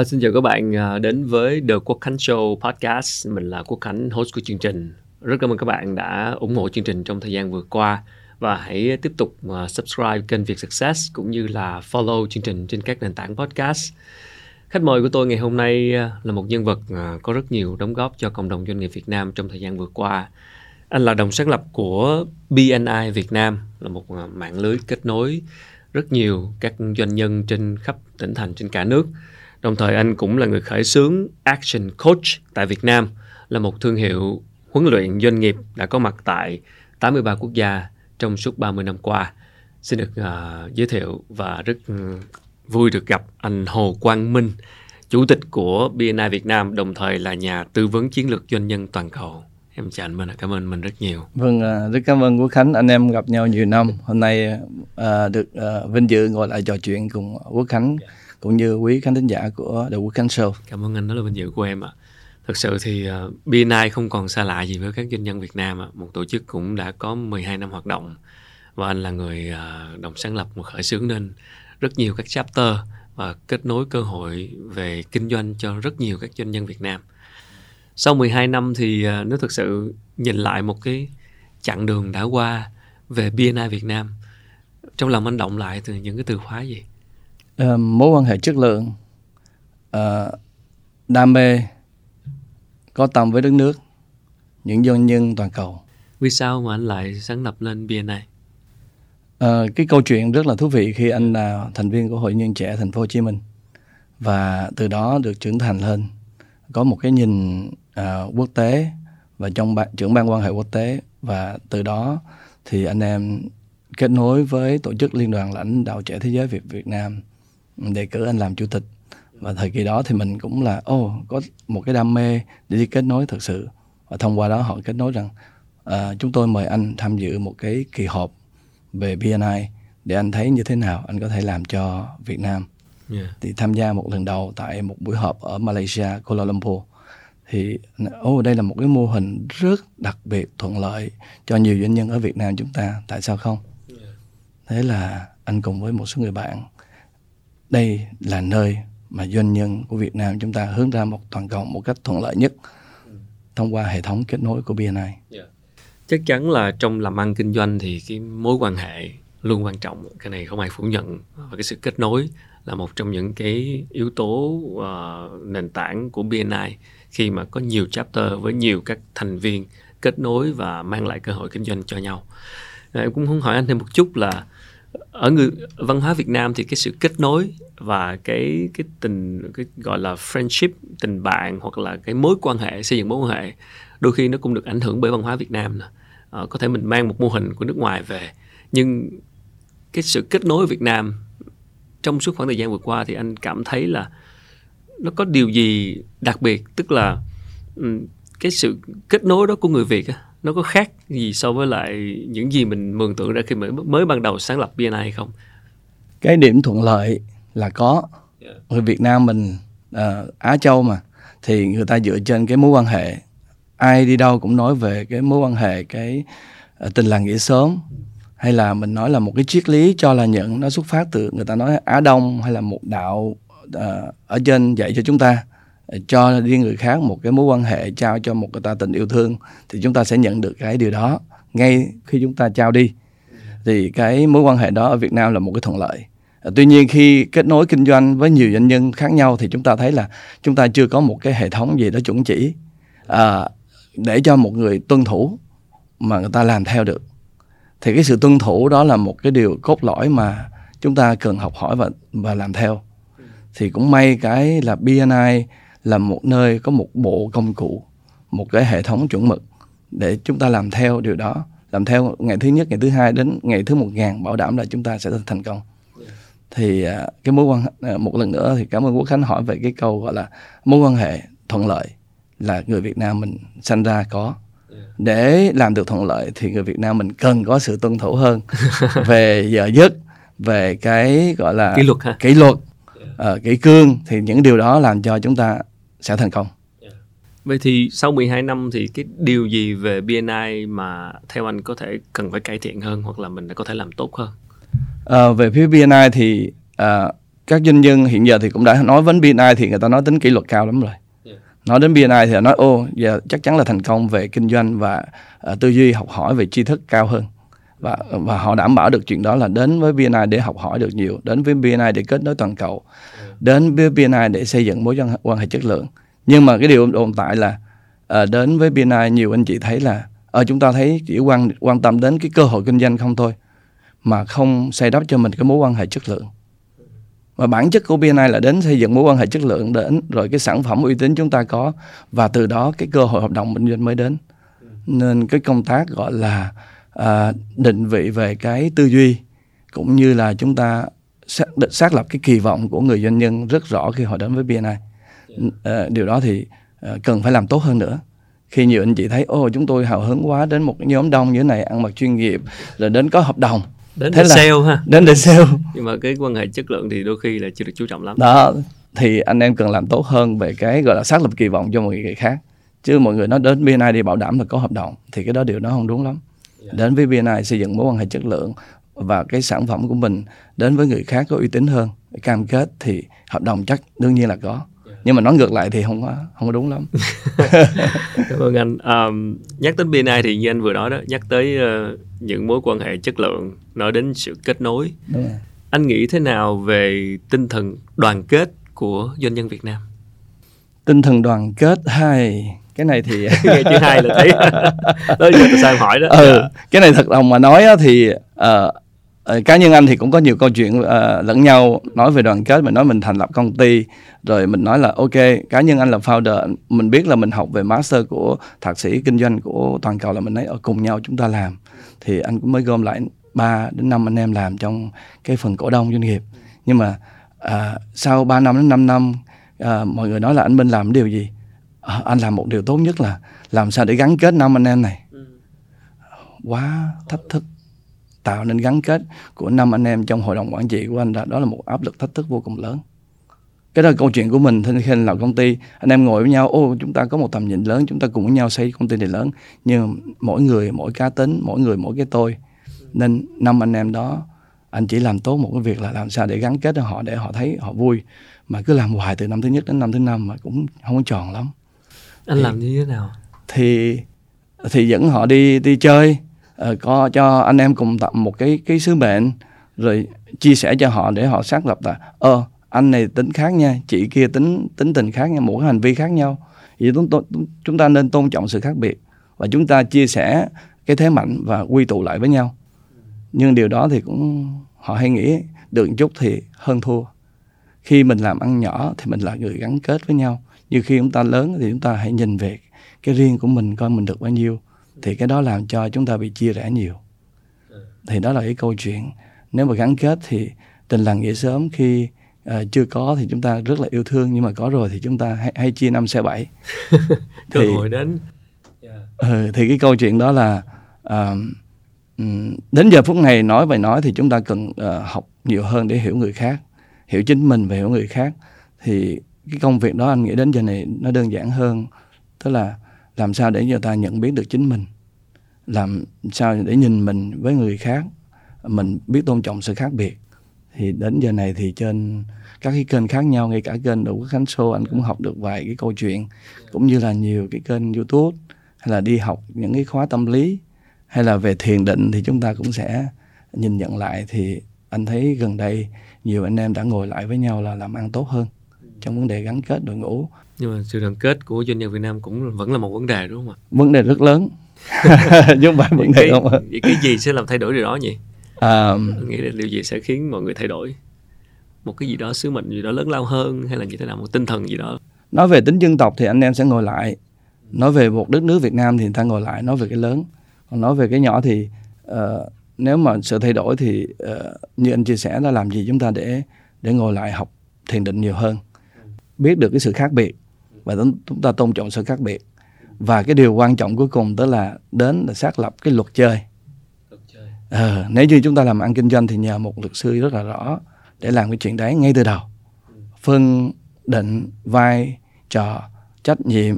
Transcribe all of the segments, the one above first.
À, xin chào các bạn à, đến với The Quốc Khánh Show Podcast. Mình là Quốc Khánh, host của chương trình. Rất cảm ơn các bạn đã ủng hộ chương trình trong thời gian vừa qua và hãy tiếp tục à, subscribe kênh Việt Success cũng như là follow chương trình trên các nền tảng podcast. Khách mời của tôi ngày hôm nay à, là một nhân vật có rất nhiều đóng góp cho cộng đồng doanh nghiệp Việt Nam trong thời gian vừa qua. Anh là đồng sáng lập của BNI Việt Nam, là một mạng lưới kết nối rất nhiều các doanh nhân trên khắp tỉnh thành trên cả nước. Đồng thời anh cũng là người khởi xướng Action Coach tại Việt Nam, là một thương hiệu huấn luyện doanh nghiệp đã có mặt tại 83 quốc gia trong suốt 30 năm qua. Xin được uh, giới thiệu và rất uh, vui được gặp anh Hồ Quang Minh, chủ tịch của BNI Việt Nam, đồng thời là nhà tư vấn chiến lược doanh nhân toàn cầu. Em chào anh Minh, cảm ơn mình rất nhiều. Vâng, uh, rất cảm ơn Quốc Khánh, anh em gặp nhau nhiều năm. Hôm nay uh, được uh, vinh dự ngồi lại trò chuyện cùng Quốc Khánh yeah cũng như quý khán thính giả của The Weekend Show. Cảm ơn anh, đó là vinh dự của em ạ. Thực sự thì ờ, uh, BNI không còn xa lạ gì với các doanh nhân Việt Nam ạ. Một tổ chức cũng đã có 12 năm hoạt động và anh là người uh, đồng sáng lập một khởi xướng nên rất nhiều các chapter và kết nối cơ hội về kinh doanh cho rất nhiều các doanh nhân Việt Nam. Sau 12 năm thì uh, nếu thực sự nhìn lại một cái chặng đường đã qua về BNI Việt Nam, trong lòng anh động lại từ những cái từ khóa gì? Uh, mối quan hệ chất lượng, uh, đam mê, có tâm với đất nước, những doanh nhân toàn cầu. Vì sao mà anh lại sáng lập lên BNI? À, cái câu chuyện rất là thú vị khi anh là thành viên của Hội Nhân trẻ Thành phố Hồ Chí Minh và từ đó được trưởng thành lên, có một cái nhìn à, quốc tế và trong ban, trưởng ban quan hệ quốc tế và từ đó thì anh em kết nối với tổ chức Liên đoàn lãnh đạo trẻ thế giới Việt Việt Nam đề cử anh làm chủ tịch. Và thời kỳ đó thì mình cũng là ô oh, có một cái đam mê để đi kết nối thực sự. Và thông qua đó họ kết nối rằng à, chúng tôi mời anh tham dự một cái kỳ họp về BNI để anh thấy như thế nào anh có thể làm cho Việt Nam. Yeah. thì tham gia một lần đầu tại một buổi họp ở Malaysia Kuala Lumpur. Thì ô oh, đây là một cái mô hình rất đặc biệt thuận lợi cho nhiều doanh nhân ở Việt Nam chúng ta tại sao không? Yeah. thế là anh cùng với một số người bạn đây là nơi mà doanh nhân của Việt Nam chúng ta hướng ra một toàn cầu một cách thuận lợi nhất thông qua hệ thống kết nối của BNI. Yeah. Chắc chắn là trong làm ăn kinh doanh thì cái mối quan hệ luôn quan trọng. Cái này không ai phủ nhận và cái sự kết nối là một trong những cái yếu tố uh, nền tảng của BNI khi mà có nhiều chapter với nhiều các thành viên kết nối và mang lại cơ hội kinh doanh cho nhau. À, em cũng muốn hỏi anh thêm một chút là ở người văn hóa Việt Nam thì cái sự kết nối và cái cái tình cái gọi là friendship tình bạn hoặc là cái mối quan hệ xây dựng mối quan hệ đôi khi nó cũng được ảnh hưởng bởi văn hóa Việt Nam nữa à, ờ, có thể mình mang một mô hình của nước ngoài về nhưng cái sự kết nối ở Việt Nam trong suốt khoảng thời gian vừa qua thì anh cảm thấy là nó có điều gì đặc biệt? Tức là cái sự kết nối đó của người Việt á nó có khác gì so với lại những gì mình mường tượng ra khi mới mới ban đầu sáng lập BNI hay không? Cái điểm thuận lợi là có. Yeah. Người Việt Nam mình uh, Á Châu mà thì người ta dựa trên cái mối quan hệ ai đi đâu cũng nói về cái mối quan hệ cái uh, tình làng nghĩa sớm hay là mình nói là một cái triết lý cho là nhận nó xuất phát từ người ta nói Á Đông hay là một đạo uh, ở trên dạy cho chúng ta cho riêng người khác một cái mối quan hệ trao cho một người ta tình yêu thương thì chúng ta sẽ nhận được cái điều đó ngay khi chúng ta trao đi. Thì cái mối quan hệ đó ở Việt Nam là một cái thuận lợi. À, tuy nhiên khi kết nối kinh doanh với nhiều doanh nhân khác nhau thì chúng ta thấy là chúng ta chưa có một cái hệ thống gì đó chuẩn chỉ à, để cho một người tuân thủ mà người ta làm theo được. Thì cái sự tuân thủ đó là một cái điều cốt lõi mà chúng ta cần học hỏi và và làm theo. Thì cũng may cái là BNI là một nơi có một bộ công cụ một cái hệ thống chuẩn mực để chúng ta làm theo điều đó. Làm theo ngày thứ nhất ngày thứ hai đến ngày thứ một ngàn bảo đảm là chúng ta sẽ thành công. Thì à, cái mối quan à, một lần nữa thì cảm ơn quốc khánh hỏi về cái câu gọi là mối quan hệ thuận lợi là người việt nam mình sanh ra có. Để làm được thuận lợi thì người việt nam mình cần có sự tuân thủ hơn về giờ giấc về cái gọi là kỷ luật ha. kỷ luật uh, kỷ cương thì những điều đó làm cho chúng ta sẽ thành công. Vậy thì sau 12 năm thì cái điều gì về BNI mà theo anh có thể cần phải cải thiện hơn hoặc là mình có thể làm tốt hơn? À, về phía BNI thì à, các doanh nhân hiện giờ thì cũng đã nói vấn BNI thì người ta nói tính kỷ luật cao lắm rồi nói đến BNI thì nói ô giờ chắc chắn là thành công về kinh doanh và uh, tư duy học hỏi về tri thức cao hơn và và họ đảm bảo được chuyện đó là đến với BNI để học hỏi được nhiều đến với BNI để kết nối toàn cầu đến với BNI để xây dựng mối quan hệ chất lượng. Nhưng mà cái điều tồn tại là uh, đến với BNI nhiều anh chị thấy là ở uh, chúng ta thấy chỉ quan quan tâm đến cái cơ hội kinh doanh không thôi mà không xây đắp cho mình cái mối quan hệ chất lượng. Và bản chất của BNI là đến xây dựng mối quan hệ chất lượng đến rồi cái sản phẩm uy tín chúng ta có và từ đó cái cơ hội hợp đồng kinh doanh mới đến. Nên cái công tác gọi là à, định vị về cái tư duy cũng như là chúng ta xác, xác lập cái kỳ vọng của người doanh nhân rất rõ khi họ đến với BNI à, điều đó thì à, cần phải làm tốt hơn nữa. Khi nhiều anh chị thấy ô chúng tôi hào hứng quá đến một cái nhóm đông như thế này ăn mặc chuyên nghiệp rồi đến có hợp đồng. Đến để sale ha. đến để sale. Nhưng mà cái quan hệ chất lượng thì đôi khi là chưa được chú trọng lắm. Đó thì anh em cần làm tốt hơn về cái gọi là xác lập kỳ vọng cho mọi người khác. Chứ mọi người nói đến BNI đi bảo đảm là có hợp đồng thì cái đó điều nó không đúng lắm. Đến với BNI xây dựng mối quan hệ chất lượng và cái sản phẩm của mình đến với người khác có uy tín hơn cam kết thì hợp đồng chắc đương nhiên là có. Nhưng mà nói ngược lại thì không có không có đúng lắm. Cảm ơn anh. Um, nhắc đến BNI thì như anh vừa nói đó nhắc tới uh, những mối quan hệ chất lượng nói đến sự kết nối. Đúng rồi. anh nghĩ thế nào về tinh thần đoàn kết của doanh nhân Việt Nam? Tinh thần đoàn kết hay cái này thì nghe chữ hai là thấy đó giờ sao hỏi đó. Ừ, cái này thật lòng mà nói thì uh, cá nhân anh thì cũng có nhiều câu chuyện uh, lẫn nhau. Nói về đoàn kết mình nói mình thành lập công ty rồi mình nói là ok cá nhân anh là founder mình biết là mình học về master của thạc sĩ kinh doanh của toàn cầu là mình nói ở cùng nhau chúng ta làm. Thì anh cũng mới gom lại 3 đến 5 anh em làm trong cái phần cổ đông doanh nghiệp. Nhưng mà uh, sau 3 năm đến 5 năm uh, mọi người nói là anh Minh làm điều gì uh, anh làm một điều tốt nhất là làm sao để gắn kết năm anh em này. Ừ. quá thách thức tạo nên gắn kết của năm anh em trong hội đồng quản trị của anh đó, đó là một áp lực thách thức vô cùng lớn. Cái đó là câu chuyện của mình khi làm công ty anh em ngồi với nhau ô chúng ta có một tầm nhìn lớn chúng ta cùng với nhau xây công ty này lớn. Nhưng mỗi người mỗi cá tính mỗi người mỗi cái tôi. Nên năm anh em đó anh chỉ làm tốt một cái việc là làm sao để gắn kết họ để họ thấy họ vui. Mà cứ làm hoài từ năm thứ nhất đến năm thứ năm mà cũng không có tròn lắm anh thì, làm như thế nào? thì thì dẫn họ đi đi chơi. Uh, có cho anh em cùng tập một cái cái sứ mệnh rồi chia sẻ cho họ để họ xác lập là ơ uh, anh này tính khác nha chị kia tính tính tình khác nha mỗi hành vi khác nhau. Vậy chúng, chúng ta nên tôn trọng sự khác biệt và chúng ta chia sẻ cái thế mạnh và quy tụ lại với nhau. Nhưng điều đó thì cũng họ hay nghĩ được chút thì hơn thua. Khi mình làm ăn nhỏ thì mình là người gắn kết với nhau nhưng khi chúng ta lớn thì chúng ta hãy nhìn về cái riêng của mình coi mình được bao nhiêu. Thì cái đó làm cho chúng ta bị chia rẽ nhiều. Thì đó là cái câu chuyện. Nếu mà gắn kết thì tình làng nghĩa sớm khi uh, chưa có thì chúng ta rất là yêu thương nhưng mà có rồi thì chúng ta hay, hay chia năm xe bảy. Cơ hội đến. Yeah. ừ, thì cái câu chuyện đó là uh, đến giờ phút này nói về nói thì chúng ta cần uh, học nhiều hơn để hiểu người khác hiểu chính mình và hiểu người khác. Thì cái công việc đó anh nghĩ đến giờ này nó đơn giản hơn. Tức là làm sao để người ta nhận biết được chính mình. Làm sao để nhìn mình với người khác, mình biết tôn trọng sự khác biệt. Thì đến giờ này thì trên các cái kênh khác nhau, ngay cả kênh đủ khánh show, anh cũng học được vài cái câu chuyện, cũng như là nhiều cái kênh youtube, hay là đi học những cái khóa tâm lý, hay là về thiền định thì chúng ta cũng sẽ nhìn nhận lại. Thì anh thấy gần đây nhiều anh em đã ngồi lại với nhau là làm ăn tốt hơn trong vấn đề gắn kết đội ngũ nhưng mà sự đoàn kết của doanh nghiệp Việt Nam cũng vẫn là một vấn đề đúng không ạ? Vấn đề rất lớn. nhưng mà vấn đề không ạ? Vậy cái gì sẽ làm thay đổi điều đó nhỉ? À, nghĩ là điều gì sẽ khiến mọi người thay đổi? Một cái gì đó sứ mệnh gì đó lớn lao hơn hay là như thế nào một tinh thần gì đó? Nói về tính dân tộc thì anh em sẽ ngồi lại. Nói về một đất nước Việt Nam thì người ta ngồi lại nói về cái lớn. Còn nói về cái nhỏ thì uh, nếu mà sự thay đổi thì uh, như anh chia sẻ là làm gì chúng ta để để ngồi lại học thiền định nhiều hơn biết được cái sự khác biệt và chúng ta tôn trọng sự khác biệt. Và cái điều quan trọng cuối cùng đó là đến là xác lập cái luật chơi. Ờ, nếu như chúng ta làm ăn kinh doanh thì nhờ một luật sư rất là rõ để làm cái chuyện đấy ngay từ đầu. Phân định vai trò trách nhiệm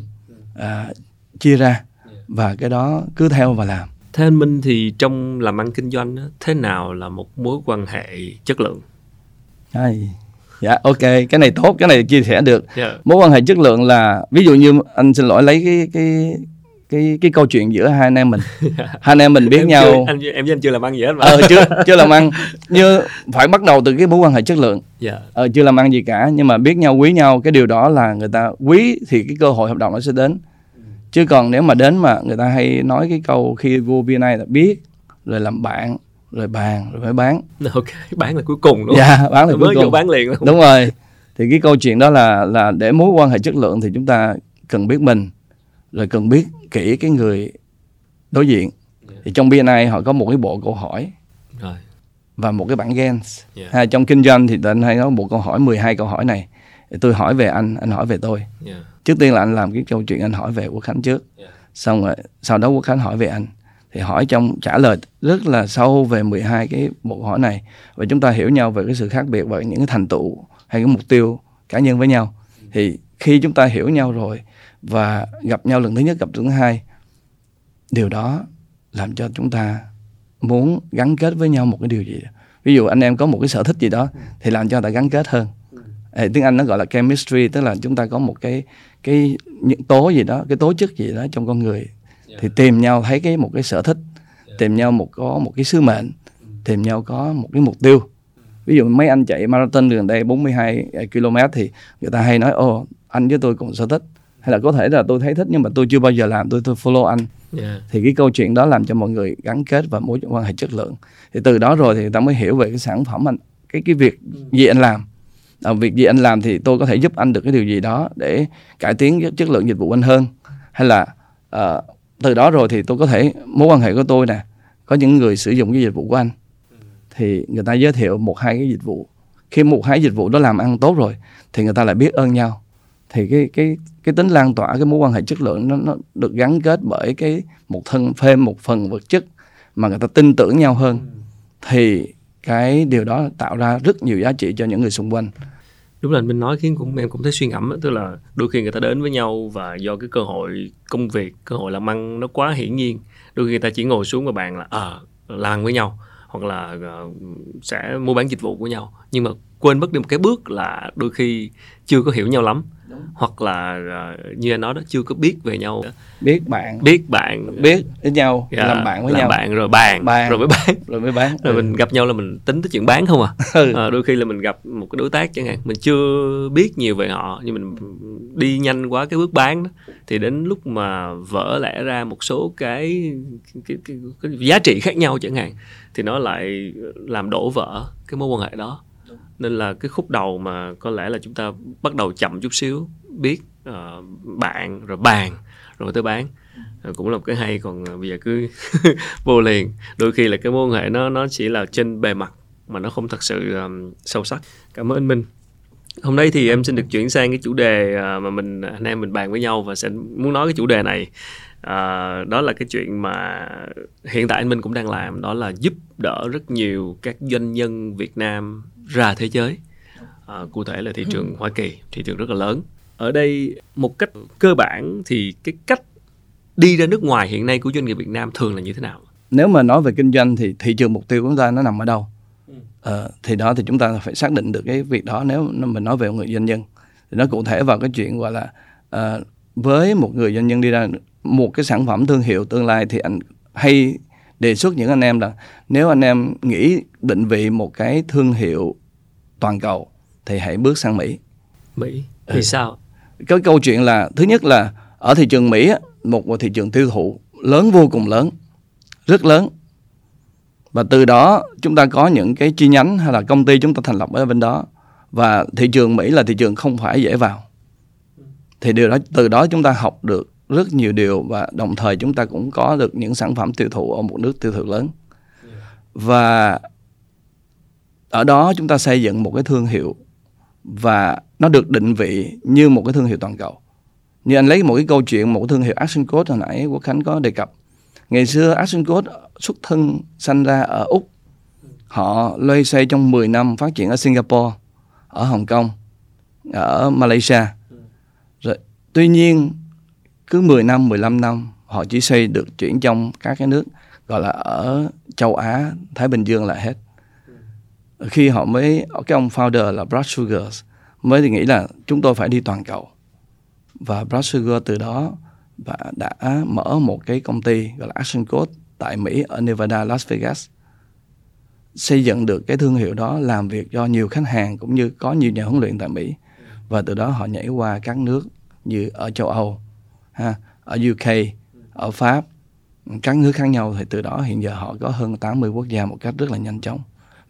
à, chia ra và cái đó cứ theo và làm. Theo anh Minh thì trong làm ăn kinh doanh thế nào là một mối quan hệ chất lượng? Hay. Dạ ok cái này tốt cái này chia sẻ được. Yeah. mối quan hệ chất lượng là ví dụ như anh xin lỗi lấy cái cái cái cái câu chuyện giữa hai anh em mình. Hai anh em mình biết em nhau. chưa, anh, em với anh chưa làm ăn gì hết mà. Ờ chưa chưa làm ăn. Như phải bắt đầu từ cái mối quan hệ chất lượng. Yeah. ờ chưa làm ăn gì cả nhưng mà biết nhau quý nhau cái điều đó là người ta quý thì cái cơ hội hợp đồng nó sẽ đến. Chứ còn nếu mà đến mà người ta hay nói cái câu khi vô VNA là biết rồi làm bạn rồi bàn rồi mới bán. Ok bán là cuối cùng đúng dạ bán là cuối mới cùng. bán liền luôn. Đúng rồi. Thì cái câu chuyện đó là là để mối quan hệ chất lượng thì chúng ta cần biết mình rồi cần biết kỹ cái người đối diện. Thì trong BNI họ có một cái bộ câu hỏi rồi. và một cái bảng gen Yeah. ha, trong kinh doanh thì anh hay có một câu hỏi 12 câu hỏi này. Tôi hỏi về anh anh hỏi về tôi. Yeah. trước tiên là anh làm cái câu chuyện anh hỏi về quốc khánh trước. Yeah. xong rồi sau đó quốc khánh hỏi về anh thì hỏi trong trả lời rất là sâu về 12 cái bộ hỏi này. Và chúng ta hiểu nhau về cái sự khác biệt và những cái thành tựu hay cái mục tiêu cá nhân với nhau. Thì khi chúng ta hiểu nhau rồi và gặp nhau lần thứ nhất gặp lần thứ hai điều đó làm cho chúng ta muốn gắn kết với nhau một cái điều gì đó. ví dụ anh em có một cái sở thích gì đó thì làm cho người ta gắn kết hơn. Ê, tiếng Anh nó gọi là chemistry tức là chúng ta có một cái cái những tố gì đó cái tố chất gì đó trong con người thì tìm nhau thấy cái một cái sở thích tìm nhau một có một cái sứ mệnh tìm nhau có một cái mục tiêu. Ví dụ mấy anh chạy marathon gần đây 42 km thì người ta hay nói ô anh với tôi cùng sở thích. Hay là có thể là tôi thấy thích nhưng mà tôi chưa bao giờ làm tôi tôi follow anh. Yeah. thì cái câu chuyện đó làm cho mọi người gắn kết và mối quan hệ chất lượng. Thì từ đó rồi thì người ta mới hiểu về cái sản phẩm anh cái cái việc gì anh làm. À, việc gì anh làm thì tôi có thể giúp anh được cái điều gì đó để cải tiến chất lượng dịch vụ anh hơn. Hay là à, từ đó rồi thì tôi có thể, mối quan hệ của tôi nè, có những người sử dụng cái dịch vụ của anh. Thì người ta giới thiệu một hai cái dịch vụ. Khi một hai dịch vụ đó làm ăn tốt rồi, thì người ta lại biết ơn nhau. Thì cái cái cái tính lan tỏa, cái mối quan hệ chất lượng nó nó được gắn kết bởi cái một thân, thêm một phần vật chất mà người ta tin tưởng nhau hơn. Thì cái điều đó tạo ra rất nhiều giá trị cho những người xung quanh đúng là mình nói khiến cũng em cũng thấy suy ngẫm đó tức là đôi khi người ta đến với nhau và do cái cơ hội công việc cơ hội làm ăn nó quá hiển nhiên đôi khi người ta chỉ ngồi xuống và bàn là ờ làm với nhau hoặc là uh, sẽ mua bán dịch vụ của nhau. Nhưng mà quên mất đi một cái bước là đôi khi chưa có hiểu nhau lắm hoặc là ờ, như anh nói đó chưa có biết về nhau biết bạn biết bạn biết với nhau dạ, làm bạn với làm nhau bạn rồi bàn, Bàn. rồi mới bán rồi mới bán rồi Ừ. mình gặp nhau là mình tính tới chuyện bán không à Ừ. Ờ, đôi khi là mình gặp một cái đối tác chẳng hạn mình chưa biết nhiều về họ nhưng mình đi nhanh quá cái bước bán đó thì đến lúc mà vỡ lẽ ra một số cái cái, cái, cái giá trị khác nhau chẳng hạn thì nó lại làm đổ vỡ cái mối quan hệ đó nên là cái khúc đầu mà có lẽ là chúng ta bắt đầu chậm chút xíu biết uh, bạn rồi bàn rồi tới bán. Rồi cũng là một cái hay còn ờ, bây giờ cứ vô liền. Đôi khi là cái mối quan hệ nó nó chỉ là trên bề mặt mà nó không thật sự um, sâu sắc. Cảm ơn anh Minh. Hôm nay thì em xin được chuyển sang cái chủ đề mà mình anh em mình bàn với nhau và sẽ muốn nói cái chủ đề này à, đó là cái chuyện mà hiện tại anh Minh cũng đang làm đó là giúp đỡ rất nhiều các doanh nhân Việt Nam ra thế giới. À, cụ thể là thị trường Hoa Kỳ thị trường rất là lớn. Ở đây một cách cơ bản thì cái cách đi ra nước ngoài hiện nay của doanh nghiệp Việt Nam thường là như thế nào? Nếu mà nói về kinh doanh thì thị trường mục tiêu của chúng ta nó nằm ở đâu? Ờ, thì đó thì chúng ta phải xác định được cái việc đó nếu mình nói về một người doanh nhân. Thì nó cụ thể vào cái chuyện gọi là ờ, với một người doanh nhân đi ra một cái sản phẩm thương hiệu tương lai thì anh hay đề xuất những anh em là nếu anh em nghĩ định vị một cái thương hiệu toàn cầu thì hãy bước sang Mỹ. Mỹ? Vì Ừ. sao? Cái câu chuyện là thứ nhất là ở thị trường Mỹ một thị trường tiêu thụ lớn vô cùng lớn rất lớn. Và từ đó chúng ta có những cái chi nhánh hay là công ty chúng ta thành lập ở bên đó. Và thị trường Mỹ là thị trường không phải dễ vào. Thì điều đó từ đó chúng ta học được rất nhiều điều và đồng thời chúng ta cũng có được những sản phẩm tiêu thụ ở một nước tiêu thụ lớn. Và ở đó chúng ta xây dựng một cái thương hiệu và nó được định vị như một cái thương hiệu toàn cầu. Như anh lấy một cái câu chuyện một cái thương hiệu Action Code hồi nãy Quốc Khánh có đề cập. Ngày xưa Action Code xuất thân sanh ra ở Úc. Họ loay xoay trong 10 năm phát triển ở Singapore ở Hồng Kông ở Malaysia. Rồi tuy nhiên cứ 10 năm 15 năm họ chỉ xây được chuyển trong các cái nước gọi là ở châu Á Thái Bình Dương là hết. Khi họ mới cái ông founder là Brad Sugars mới thì nghĩ là chúng tôi phải đi toàn cầu. Và Brad Sugar từ đó và đã mở một cái công ty gọi là Action Code tại Mỹ ở Nevada, Las Vegas xây dựng được cái thương hiệu đó làm việc cho nhiều khách hàng cũng như có nhiều nhà huấn luyện tại Mỹ. Và từ đó họ nhảy qua các nước như ở châu Âu ha ở UK ở Pháp các nước khác nhau thì từ đó hiện giờ họ có hơn 80 quốc gia một cách rất là nhanh chóng.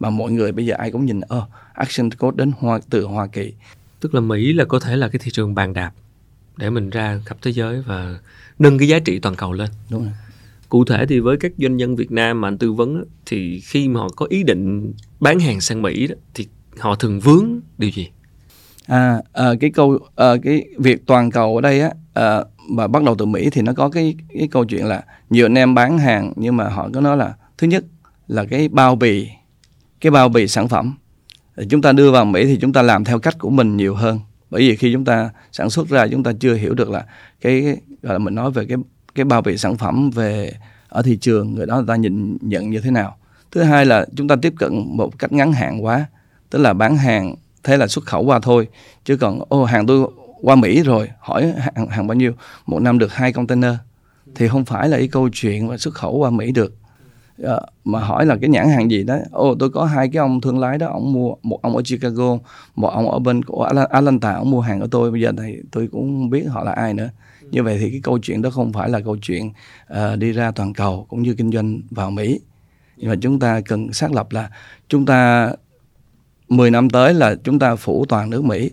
Mà mọi người bây giờ ai cũng nhìn ơ oh, Action Code đến Hoa từ Hoa Kỳ. Tức là Mỹ là có thể là cái thị trường bàn đạp để mình ra khắp thế giới và nâng cái giá trị toàn cầu lên. Đúng rồi. Cụ thể thì với các doanh nhân Việt Nam mà anh tư vấn thì khi mà họ có ý định bán hàng sang Mỹ đó, thì họ thường vướng điều gì à, à cái câu à, cái việc toàn cầu ở đây á ờ, à, và bắt đầu từ Mỹ thì nó có cái cái câu chuyện là nhiều anh em bán hàng nhưng mà họ có nói là thứ nhất là cái bao bì cái bao bì sản phẩm. Chúng ta đưa vào Mỹ thì chúng ta làm theo cách của mình nhiều hơn. Bởi vì khi chúng ta sản xuất ra chúng ta chưa hiểu được là cái gọi là mình nói về cái cái bao bì sản phẩm về ở thị trường người đó người ta nhìn nhận như thế nào. Thứ hai là chúng ta tiếp cận một cách ngắn hạn quá tức là bán hàng thế là xuất khẩu qua thôi. Chứ còn ô hàng tôi qua Mỹ rồi hỏi hàng, hàng bao nhiêu? Một năm được hai container. Thì không phải là cái câu chuyện mà xuất khẩu qua Mỹ được. À, mà hỏi là cái nhãn hàng gì đó. Ô tôi có hai cái ông thương lái đó ông mua một ông ở Chicago một ông ở bên của Atlanta ông mua hàng ở tôi. Bây giờ thì tôi cũng không biết họ là ai nữa. Như vậy thì cái câu chuyện đó không phải là câu chuyện uh, đi ra toàn cầu cũng như kinh doanh vào Mỹ. Nhưng mà chúng ta cần xác lập là chúng ta 10 năm tới là chúng ta phủ toàn nước Mỹ,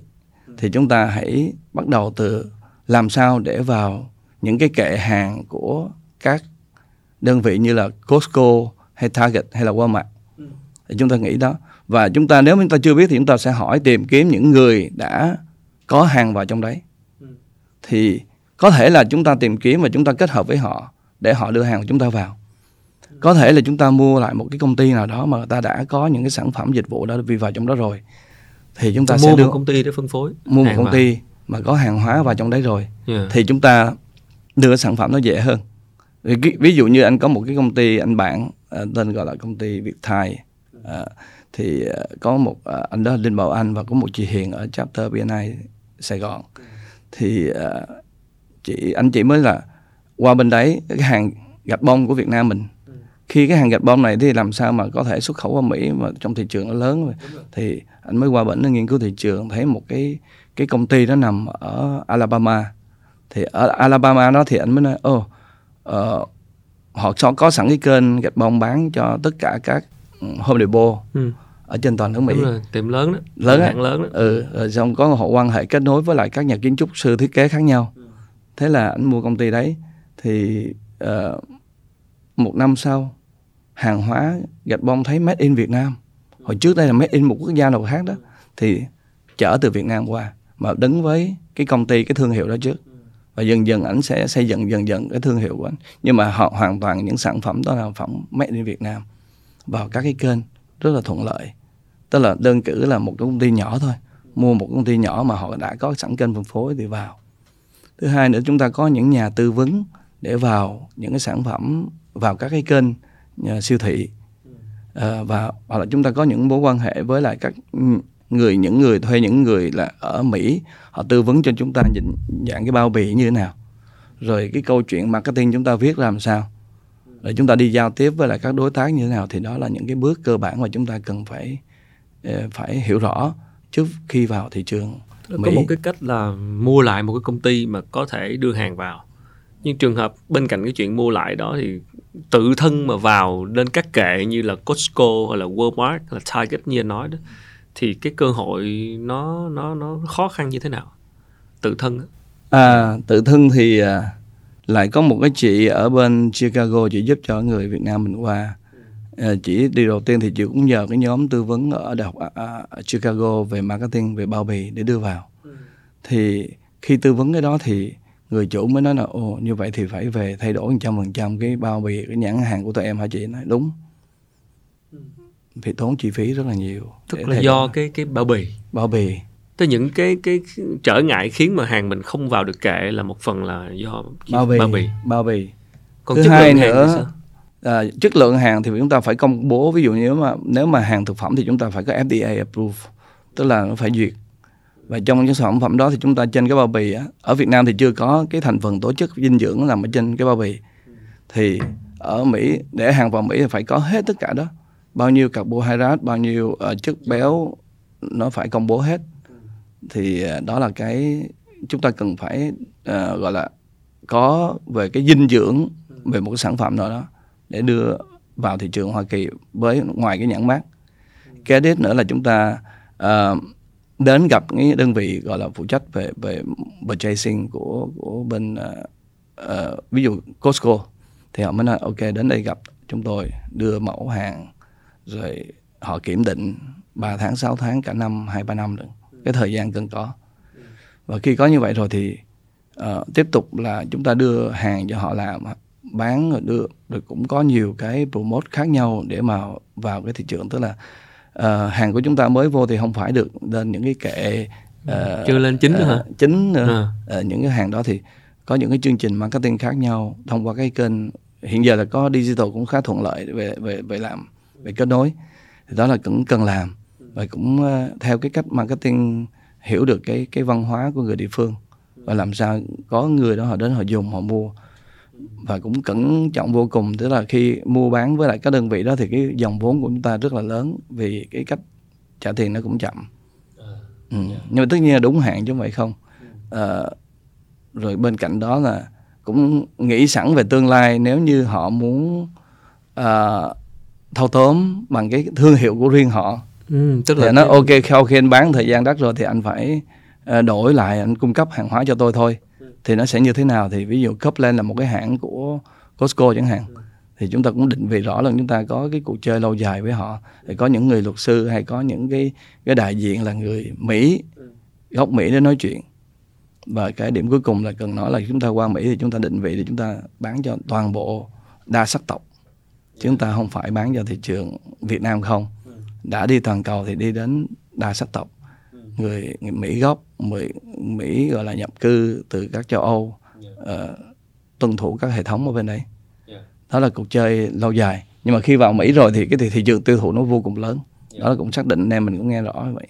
thì chúng ta hãy bắt đầu từ làm sao để vào những cái kệ hàng của các đơn vị như là Costco hay Target hay là Walmart. Thì chúng ta nghĩ đó. Và chúng ta nếu chúng ta chưa biết thì chúng ta sẽ hỏi tìm kiếm những người đã có hàng vào trong đấy. Thì có thể là chúng ta tìm kiếm và chúng ta kết hợp với họ để họ đưa hàng của chúng ta vào có thể là chúng ta mua lại một cái công ty nào đó mà người ta đã có những cái sản phẩm dịch vụ đó vi vào trong đó rồi thì chúng ta mua sẽ đưa một công ty để phân phối mua một công vào. ty mà có hàng hóa vào trong đấy rồi yeah. thì chúng ta đưa sản phẩm nó dễ hơn ví dụ như anh có một cái công ty anh bạn à, tên gọi là công ty Việt Thai à, thì à, có một anh đó Linh Bảo Anh và có một chị Hiền ở chapter BNI Sài Gòn thì chị anh chị mới là qua bên đấy cái hàng gạch bông của Việt Nam mình khi cái hàng gạch bông này thì làm sao mà có thể xuất khẩu qua Mỹ mà trong thị trường nó lớn thì anh mới qua bển nghiên cứu thị trường thấy một cái cái công ty đó nằm ở Alabama. Thì ở Alabama đó thì anh mới nói ô oh, uh, họ có, có sẵn cái kênh gạch bông bán cho tất cả các ừ, Home Depot ừ. ở trên toàn nước Mỹ. Đúng rồi, tiệm lớn đó. Lớn hãng lớn đó. Ừ rồi xong có họ quan hệ kết nối với lại các nhà kiến trúc sư thiết kế khác nhau. Ừ. thế là anh mua công ty đấy thì uh, một năm sau hàng hóa gạch bông thấy made in Việt Nam. Hồi trước đây là made in một quốc gia nào khác đó, thì chở từ Việt Nam qua mà đứng với cái công ty, cái thương hiệu đó trước. Và dần dần ảnh sẽ xây dựng, dần dần cái thương hiệu của ảnh. Nhưng mà họ hoàn toàn những sản phẩm đó là phẩm made in Việt Nam. Vào các cái kênh rất là thuận lợi. Tức là đơn cử là một công ty nhỏ thôi. Mua một công ty nhỏ mà họ đã có sẵn kênh phân phối thì vào. Thứ hai nữa, chúng ta có những nhà tư vấn để vào những cái sản phẩm, vào các cái kênh siêu thị. À, và hoặc là chúng ta có những mối quan hệ với lại các người những người thuê những người là ở Mỹ họ tư vấn cho chúng ta nhìn dạng cái bao bì như thế nào. Rồi cái câu chuyện marketing chúng ta viết làm sao. Rồi chúng ta đi giao tiếp với lại các đối tác như thế nào thì đó là những cái bước cơ bản mà chúng ta cần phải ờ, phải hiểu rõ trước khi vào thị trường Mỹ. có một cái cách là mua lại một cái công ty mà có thể đưa hàng vào. Nhưng trường hợp bên cạnh cái chuyện mua lại đó thì tự thân mà vào lên các kệ như là Costco hay là Walmart hay là Target như anh nói đó thì cái cơ hội nó nó nó khó khăn như thế nào? Tự thân à tự thân thì à, lại có một cái chị ở bên Chicago chị giúp cho người Việt Nam mình qua. À, chị đi đầu tiên thì chị cũng nhờ cái nhóm tư vấn ở đại học à, à, Chicago về marketing về bao bì để đưa vào. Thì khi tư vấn cái đó thì người chủ mới nói là ồ như vậy thì phải về thay đổi một trăm phần trăm cái bao bì cái nhãn hàng của tụi em hả chị? Nói đúng. Thì tốn chi phí rất là nhiều tức là do cái cái bao bì. Bao bì. Tới những cái cái trở ngại khiến mà hàng mình không vào được kệ là một phần là do bao bì bao bì, bao bì. còn thứ hai nữa à, chất lượng hàng thì chúng ta phải công bố. Ví dụ như mà nếu mà hàng thực phẩm thì chúng ta phải có FDA approve tức là nó phải duyệt và trong những sản phẩm đó thì chúng ta trên cái bao bì á, ở Việt Nam thì chưa có cái thành phần tổ chức dinh dưỡng nằm ở trên cái bao bì. Thì ở Mỹ để hàng vào Mỹ thì phải có hết tất cả đó. Bao nhiêu carbohydrate bao nhiêu uh, chất béo nó phải công bố hết. Thì uh, đó là cái chúng ta cần phải uh, gọi là có về cái dinh dưỡng về một cái sản phẩm nào đó để đưa vào thị trường Hoa Kỳ với ngoài cái nhãn mát cái đít nữa là chúng ta uh, đến gặp cái đơn vị gọi là phụ trách về về purchasing của của bên uh, uh, ví dụ Costco thì họ mới nói ok đến đây gặp chúng tôi đưa mẫu hàng rồi họ kiểm định 3 tháng 6 tháng cả năm hai ba năm được. Cái thời gian cần có. Và khi có như vậy rồi thì uh, tiếp tục là chúng ta đưa hàng cho họ làm bán rồi đưa rồi cũng có nhiều cái promote khác nhau để mà vào cái thị trường. Tức là uh, hàng của chúng ta mới vô thì không phải được lên những cái kệ uh, chưa lên chính nữa hả? chính nữa. À. uh, những cái hàng đó thì có những cái chương trình marketing khác nhau thông qua cái kênh hiện giờ là có digital cũng khá thuận lợi về về về làm về kết nối. Thì đó là cũng cần làm và cũng uh, theo cái cách marketing hiểu được cái cái văn hóa của người địa phương và làm sao có người đó họ đến họ dùng họ mua và cũng cẩn trọng vô cùng. Tức là khi mua bán với lại các đơn vị đó thì cái dòng vốn của chúng ta rất là lớn vì cái cách trả tiền nó cũng chậm. Ừ. nhưng mà tất nhiên là đúng hạn chứ không phải không. À, rồi bên cạnh đó là cũng nghĩ sẵn về tương lai nếu như họ muốn uh, thâu tóm bằng cái thương hiệu của riêng họ ừ, tức là thì nó ok. Sau khi anh bán thời gian đất rồi thì anh phải uh, đổi lại anh cung cấp hàng hóa cho tôi thôi thì nó sẽ như thế nào? Thì ví dụ Copeland là một cái hãng của Costco chẳng hạn thì chúng ta cũng định vị rõ là chúng ta có cái cuộc chơi lâu dài với họ. Thì có những người luật sư hay có những cái cái đại diện là người Mỹ gốc Mỹ để nói chuyện. Và cái điểm cuối cùng là cần nói là chúng ta qua Mỹ thì chúng ta định vị thì chúng ta bán cho toàn bộ đa sắc tộc. Chúng ta không phải bán cho thị trường Việt Nam không. Đã đi toàn cầu thì đi đến đa sắc tộc người, người Mỹ gốc người Mỹ gọi là nhập cư từ các châu Âu uh, tuân thủ các hệ thống ở bên đấy. Đó là cuộc chơi lâu dài. Nhưng mà khi vào Mỹ rồi thì cái thị, thị trường tiêu thụ nó vô cùng lớn. Đó là cũng xác định anh em mình cũng nghe rõ như vậy.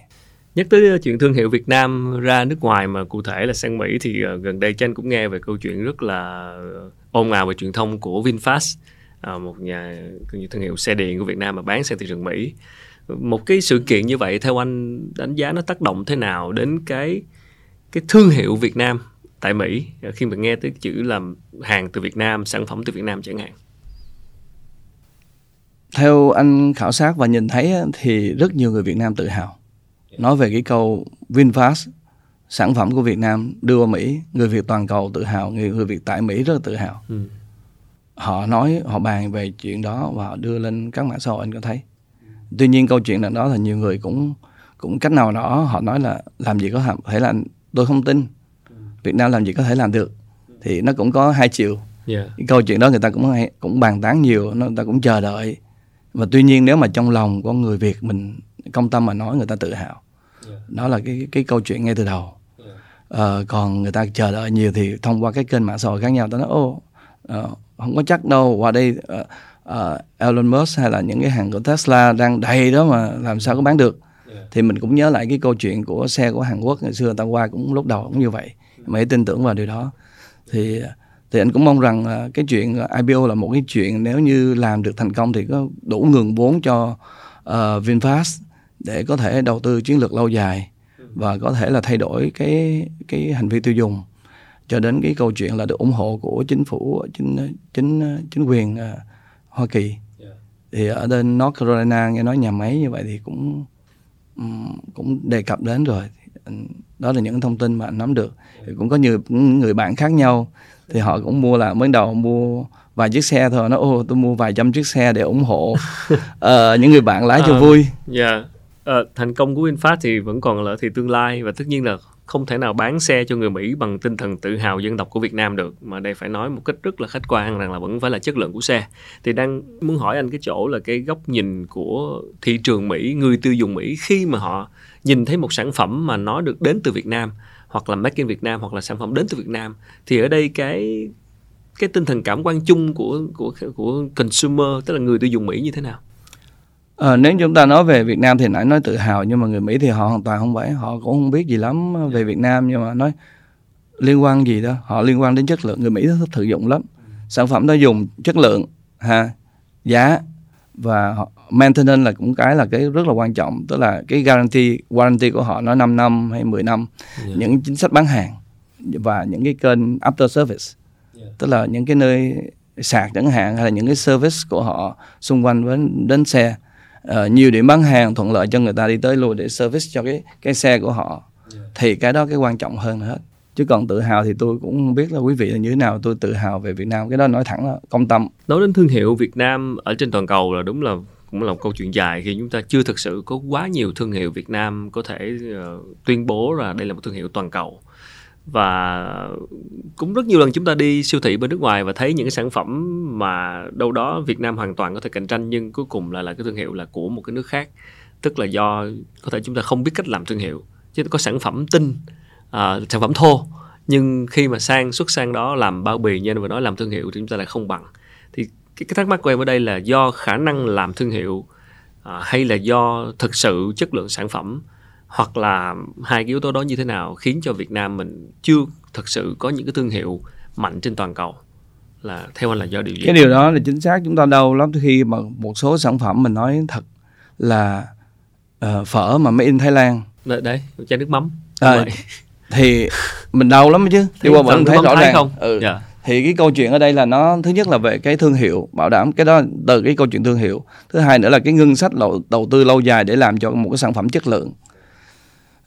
Nhắc tới chuyện thương hiệu Việt Nam ra nước ngoài mà cụ thể là sang Mỹ thì uh, gần đây tranh cũng nghe về câu chuyện rất là ồn ào về truyền thông của VinFast một nhà thương hiệu xe điện của Việt Nam mà bán sang thị trường Mỹ một cái sự kiện như vậy theo anh đánh giá nó tác động thế nào đến cái cái thương hiệu Việt Nam tại Mỹ? Khi mà nghe tới chữ làm hàng từ Việt Nam sản phẩm từ Việt Nam chẳng hạn. Theo anh khảo sát và nhìn thấy thì rất nhiều người Việt Nam tự hào. Nói về cái câu VinFast sản phẩm của Việt Nam đưa qua Mỹ người Việt toàn cầu tự hào người người Việt tại Mỹ rất là tự hào. Ừ. họ nói họ bàn về chuyện đó và họ đưa lên các mạng xã hội anh có thấy tuy nhiên câu chuyện là đó là nhiều người cũng cũng cách nào đó họ nói là làm gì có thể làm tôi không tin Việt Nam làm gì có thể làm được thì nó cũng có hai chiều yeah. cái câu chuyện đó người ta cũng cũng bàn tán nhiều người ta cũng chờ đợi và tuy nhiên nếu mà trong lòng của người Việt mình công tâm mà nói người ta tự hào yeah. đó là cái cái câu chuyện ngay từ đầu yeah. ờ, còn người ta chờ đợi nhiều thì thông qua cái kênh mạng xã hội khác nhau ta nói ô uh, không có chắc đâu qua đây uh, uh, Elon Musk hay là những cái hàng của Tesla đang đầy đó mà làm sao có bán được. Yeah. thì mình cũng nhớ lại cái câu chuyện của xe của Hàn Quốc ngày xưa ta qua cũng lúc đầu cũng như vậy. Mà tin tưởng vào điều đó. Thì thì anh cũng mong rằng uh, cái chuyện IPO là một cái chuyện nếu như làm được thành công thì có đủ nguồn vốn cho uh, VinFast để có thể đầu tư chiến lược lâu dài và có thể là thay đổi cái cái hành vi tiêu dùng. Cho đến cái câu chuyện là được ủng hộ của chính phủ chính chính chính quyền uh, Hoa Kỳ yeah. thì ở bên North Carolina nghe nói nhà máy như vậy thì cũng cũng đề cập đến rồi đó là những thông tin mà anh nắm được thì cũng có nhiều người bạn khác nhau thì họ cũng mua là mới đầu mua vài chiếc xe thôi nó ô tôi mua vài trăm chiếc xe để ủng hộ uh, những người bạn lái cho uh, vui. Dạ. Yeah. Uh, thành công của VinFast thì vẫn còn là thì tương lai và tất nhiên là không thể nào bán xe cho người Mỹ bằng tinh thần tự hào dân tộc của Việt Nam được, mà đây phải nói một cách rất là khách quan rằng là vẫn phải là chất lượng của xe thì đang muốn hỏi anh cái chỗ là cái góc nhìn của thị trường Mỹ, người tiêu dùng Mỹ khi mà họ nhìn thấy một sản phẩm mà nó được đến từ Việt Nam, hoặc là make in Việt Nam, hoặc là sản phẩm đến từ Việt Nam, thì ở đây cái cái tinh thần cảm quan chung của của của consumer, tức là người tiêu dùng Mỹ như thế nào? À, nếu chúng ta nói về Việt Nam thì nãy nói tự hào nhưng mà người Mỹ thì họ hoàn toàn không phải họ cũng không biết gì lắm về Việt Nam nhưng mà nói liên quan gì đó họ liên quan đến chất lượng. Người Mỹ rất thích sử dụng lắm. Sản phẩm đó dùng chất lượng ha giá và họ, maintenance là cũng cái là cái rất là quan trọng. Tức là cái guarantee warranty của họ nó 5 năm hay 10 năm. Yeah. những chính sách bán hàng và những cái kênh after service. Yeah. tức là những cái nơi sạc chẳng hạn hay là những cái service của họ xung quanh với đến xe uh, nhiều điểm bán hàng thuận lợi cho người ta đi tới luôn để service cho cái cái xe của họ. Thì cái đó cái quan trọng hơn hết. Chứ còn tự hào thì tôi cũng không biết là quý vị là như thế nào. Tôi tự hào về Việt Nam. Cái đó nói thẳng là công tâm. Nói đến thương hiệu Việt Nam ở trên toàn cầu là đúng là cũng là một câu chuyện dài khi chúng ta chưa thực sự có quá nhiều thương hiệu Việt Nam có thể uh, tuyên bố là đây là một thương hiệu toàn cầu và cũng rất nhiều lần chúng ta đi siêu thị bên nước ngoài và thấy những cái sản phẩm mà đâu đó Việt Nam hoàn toàn có thể cạnh tranh nhưng cuối cùng là là cái thương hiệu là của một cái nước khác. Tức là do có thể chúng ta không biết cách làm thương hiệu chứ có sản phẩm tinh à, sản phẩm thô. Nhưng khi mà sang xuất sang đó làm bao bì như anh vừa nói làm thương hiệu thì chúng ta lại không bằng. Thì cái, cái thắc mắc của em ở đây là do khả năng làm thương hiệu à, hay là do thực sự chất lượng sản phẩm hoặc là hai cái yếu tố đó như thế nào khiến cho Việt Nam mình chưa thực sự có những cái thương hiệu mạnh trên toàn cầu là theo anh là do điều gì? Cái điều đó là chính xác chúng ta đâu lắm khi mà một số sản phẩm mình nói thật là uh, phở mà made in Thái Lan. Đấy, đấy chai nước mắm. À, thì mình đau lắm chứ đi qua vẫn thấy rõ ràng không ừ. yeah. Dạ. thì cái câu chuyện ở đây là nó thứ nhất là về cái thương hiệu bảo đảm cái đó từ cái câu chuyện thương hiệu thứ hai nữa là cái ngân sách đầu, đầu tư lâu dài để làm cho một cái sản phẩm chất lượng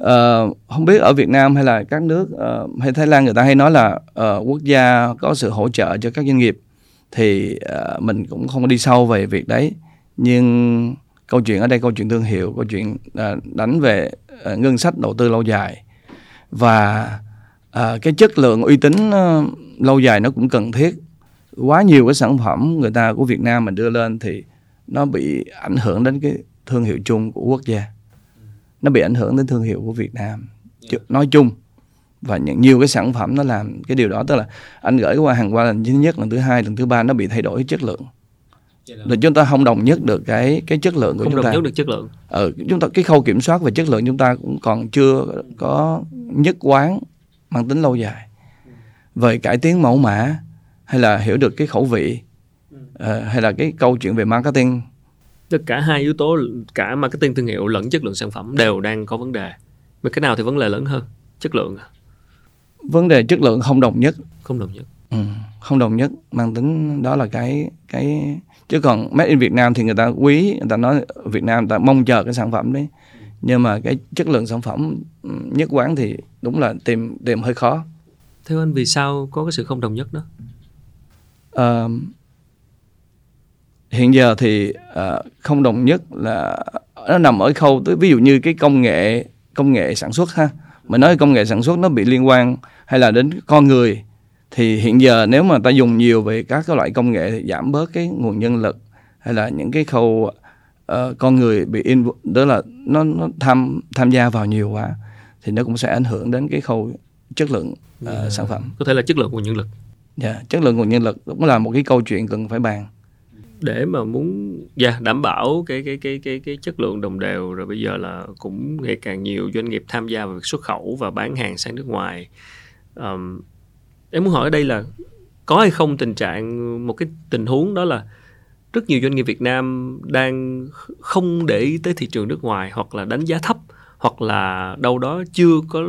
uh, không biết ở Việt Nam hay là các nước uh, hay Thái Lan người ta hay nói là uh, quốc gia có sự hỗ trợ cho các doanh nghiệp thì uh, mình cũng không đi sâu về việc đấy. Nhưng câu chuyện ở đây câu chuyện thương hiệu câu chuyện uh, đánh về uh, ngân sách đầu tư lâu dài và uh, cái chất lượng uy tín uh, lâu dài nó cũng cần thiết. Quá nhiều cái sản phẩm người ta của Việt Nam mình đưa lên thì nó bị ảnh hưởng đến cái thương hiệu chung của quốc gia nó bị ảnh hưởng đến thương hiệu của Việt Nam. Nói chung và những nhiều cái sản phẩm nó làm cái điều đó tức là anh gửi qua hàng qua lần thứ nhất lần thứ hai lần thứ ba nó bị thay đổi chất lượng. Là chúng ta không đồng nhất được cái cái chất lượng của không chúng ta. không đồng nhất được chất lượng. Ừ, chúng ta cái khâu kiểm soát về chất lượng chúng ta cũng còn chưa có nhất quán mang tính lâu dài. Về cải tiến mẫu mã hay là hiểu được cái khẩu vị uh, hay là cái câu chuyện về marketing tất cả hai yếu tố cả marketing thương hiệu lẫn chất lượng sản phẩm đều đang có vấn đề. Mà cái nào thì vấn đề lớn hơn? Chất lượng à? vấn đề chất lượng không đồng nhất. Không đồng nhất. Ừ, không đồng nhất mang tính đó là cái cái chứ còn made in Việt Nam thì người ta quý người ta nói Việt Nam người ta mong chờ cái sản phẩm đấy. Nhưng mà cái chất lượng sản phẩm ừ, nhất quán thì đúng là tìm tìm hơi khó. Theo anh vì sao có cái sự không đồng nhất đó? Uh, hiện giờ thì uh, không đồng nhất là nó nằm ở khâu tới ví dụ như cái công nghệ công nghệ sản xuất ha. Mà nói công nghệ sản xuất nó bị liên quan hay là đến con người thì hiện giờ nếu mà ta dùng nhiều về các cái loại công nghệ thì giảm bớt cái nguồn nhân lực hay là những cái khâu uh, con người bị in đó là nó nó tham tham gia vào nhiều quá thì nó cũng sẽ ảnh hưởng đến cái khâu chất lượng uh, yeah. sản phẩm. Có thể là chất lượng nguồn nhân lực. Dạ yeah, chất lượng nguồn nhân lực cũng là một cái câu chuyện cần phải bàn để mà muốn yeah, đảm bảo cái cái cái cái cái chất lượng đồng đều. Rồi bây giờ là cũng ngày càng nhiều doanh nghiệp tham gia vào việc xuất khẩu và bán hàng sang nước ngoài. Um, em muốn hỏi ở đây là có hay không tình trạng một cái tình huống đó là rất nhiều doanh nghiệp Việt Nam đang không để ý tới thị trường nước ngoài hoặc là đánh giá thấp hoặc là đâu đó chưa có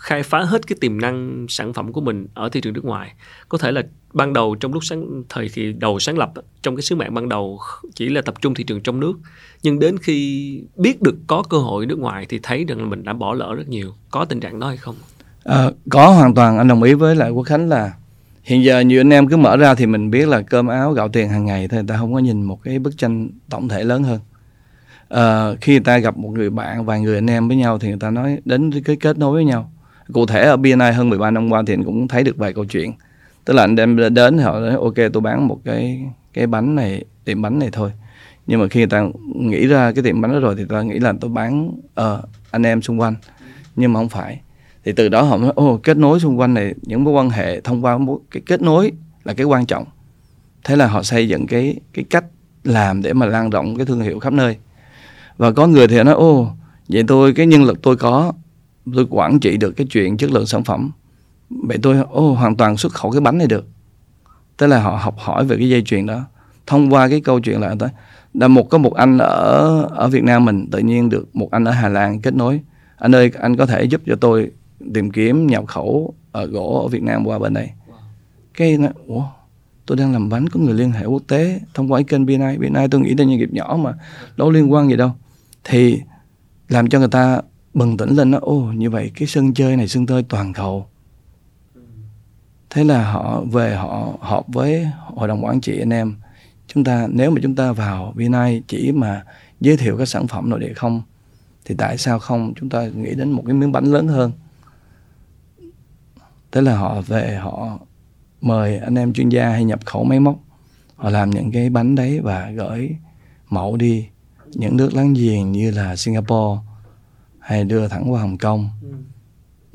khai phá hết cái tiềm năng sản phẩm của mình ở thị trường nước ngoài. Có thể là ban đầu trong lúc sáng thời kỳ đầu sáng lập trong cái sứ mạng ban đầu chỉ là tập trung thị trường trong nước. Nhưng đến khi biết được có cơ hội nước ngoài thì thấy rằng là mình đã bỏ lỡ rất nhiều. Có tình trạng đó hay không? À, có hoàn toàn. Anh đồng ý với lại quốc khánh là hiện giờ nhiều anh em cứ mở ra thì mình biết là cơm áo gạo tiền hàng ngày thôi người ta không có nhìn một cái bức tranh tổng thể lớn hơn. À, khi người ta gặp một người bạn vài người anh em với nhau thì người ta nói đến cái kết nối với nhau cụ thể ở BNI hơn 13 năm qua thì anh cũng thấy được vài câu chuyện. Tức là anh đem đến họ nói ok tôi bán một cái cái bánh này tiệm bánh này thôi. Nhưng mà khi người ta nghĩ ra cái tiệm bánh đó rồi thì ta nghĩ là tôi bán uh, anh em xung quanh. Nhưng mà không phải. Thì từ đó họ nói ô kết nối xung quanh này những mối quan hệ thông qua cái kết nối là cái quan trọng. Thế là họ xây dựng cái cái cách làm để mà lan rộng cái thương hiệu khắp nơi. Và có người thì nói ô vậy tôi cái nhân lực tôi có tôi quản trị được cái chuyện chất lượng sản phẩm vậy tôi ô hoàn toàn xuất khẩu cái bánh này được. Tức là họ học hỏi về cái dây chuyền đó. Thông qua cái câu chuyện là tới là một có một anh ở ở Việt Nam mình tự nhiên được một anh ở Hà Lan kết nối. Anh ơi anh có thể giúp cho tôi tìm kiếm nhập khẩu ở gỗ ở Việt Nam qua bên đây. Cái nói, ủa tôi đang làm bánh có người liên hệ quốc tế thông qua cái kênh BNI BNI tôi nghĩ là doanh nghiệp nhỏ mà đâu liên quan gì đâu. Thì làm cho người ta bừng tỉnh lên nó ô, như vậy cái sân chơi này sân chơi toàn cầu. Thế là họ về, họ họp với hội đồng quản trị anh em. Chúng ta, nếu mà chúng ta vào BNI chỉ mà giới thiệu các sản phẩm nội địa không, thì tại sao không? Chúng ta nghĩ đến một cái miếng bánh lớn hơn. Thế là họ về, họ mời anh em chuyên gia hay nhập khẩu máy móc. Họ làm những cái bánh đấy và gửi mẫu đi. Những nước láng giềng như là Singapore hay đưa thẳng qua Hồng Kông.